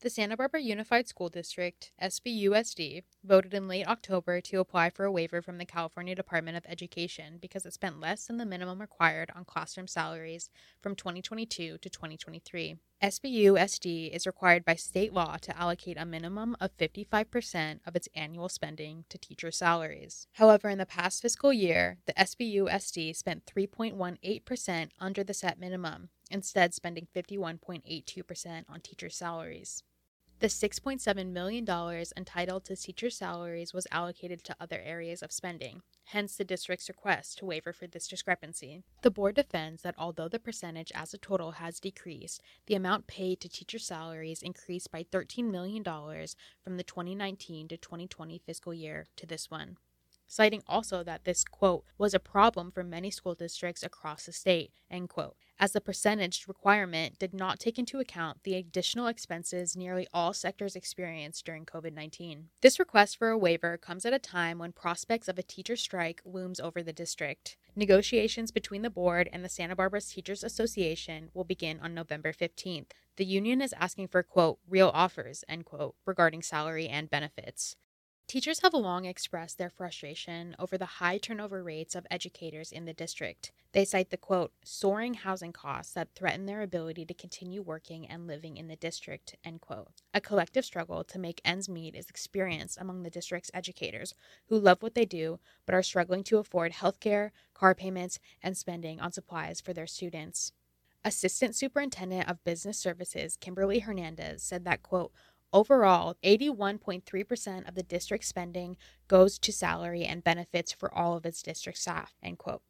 The Santa Barbara Unified School District, SBUSD, voted in late October to apply for a waiver from the California Department of Education because it spent less than the minimum required on classroom salaries from 2022 to 2023. SBUSD is required by state law to allocate a minimum of 55% of its annual spending to teacher salaries. However, in the past fiscal year, the SBUSD spent 3.18% under the set minimum, instead spending 51.82% on teacher salaries. The $6.7 million entitled to teacher salaries was allocated to other areas of spending, hence the district's request to waiver for this discrepancy. The board defends that although the percentage as a total has decreased, the amount paid to teacher salaries increased by $13 million from the 2019 to 2020 fiscal year to this one citing also that this quote was a problem for many school districts across the state end quote as the percentage requirement did not take into account the additional expenses nearly all sectors experienced during covid-19 this request for a waiver comes at a time when prospects of a teacher strike looms over the district. Negotiations between the board and the santa barbara teachers association will begin on november 15th the union is asking for quote real offers end quote regarding salary and benefits Teachers have long expressed their frustration over the high turnover rates of educators in the district. They cite the quote, soaring housing costs that threaten their ability to continue working and living in the district, end quote. A collective struggle to make ends meet is experienced among the district's educators who love what they do but are struggling to afford health care, car payments, and spending on supplies for their students. Assistant Superintendent of Business Services Kimberly Hernandez said that, quote, Overall, 81.3% of the district spending goes to salary and benefits for all of its district staff, end quote.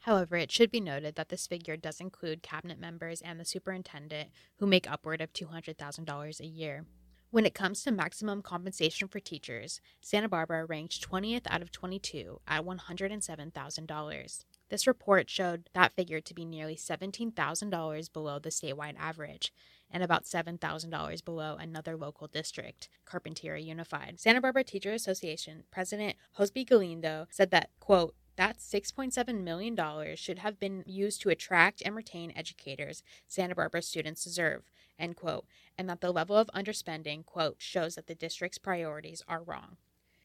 However, it should be noted that this figure does include cabinet members and the superintendent, who make upward of $200,000 a year. When it comes to maximum compensation for teachers, Santa Barbara ranked 20th out of 22 at $107,000. This report showed that figure to be nearly $17,000 below the statewide average and about $7,000 below another local district, Carpinteria Unified. Santa Barbara Teacher Association President Josby Galindo said that, quote, that $6.7 million should have been used to attract and retain educators Santa Barbara students deserve, end quote, and that the level of underspending, quote, shows that the district's priorities are wrong.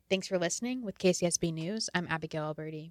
Thanks for listening. With KCSB News, I'm Abigail Alberti.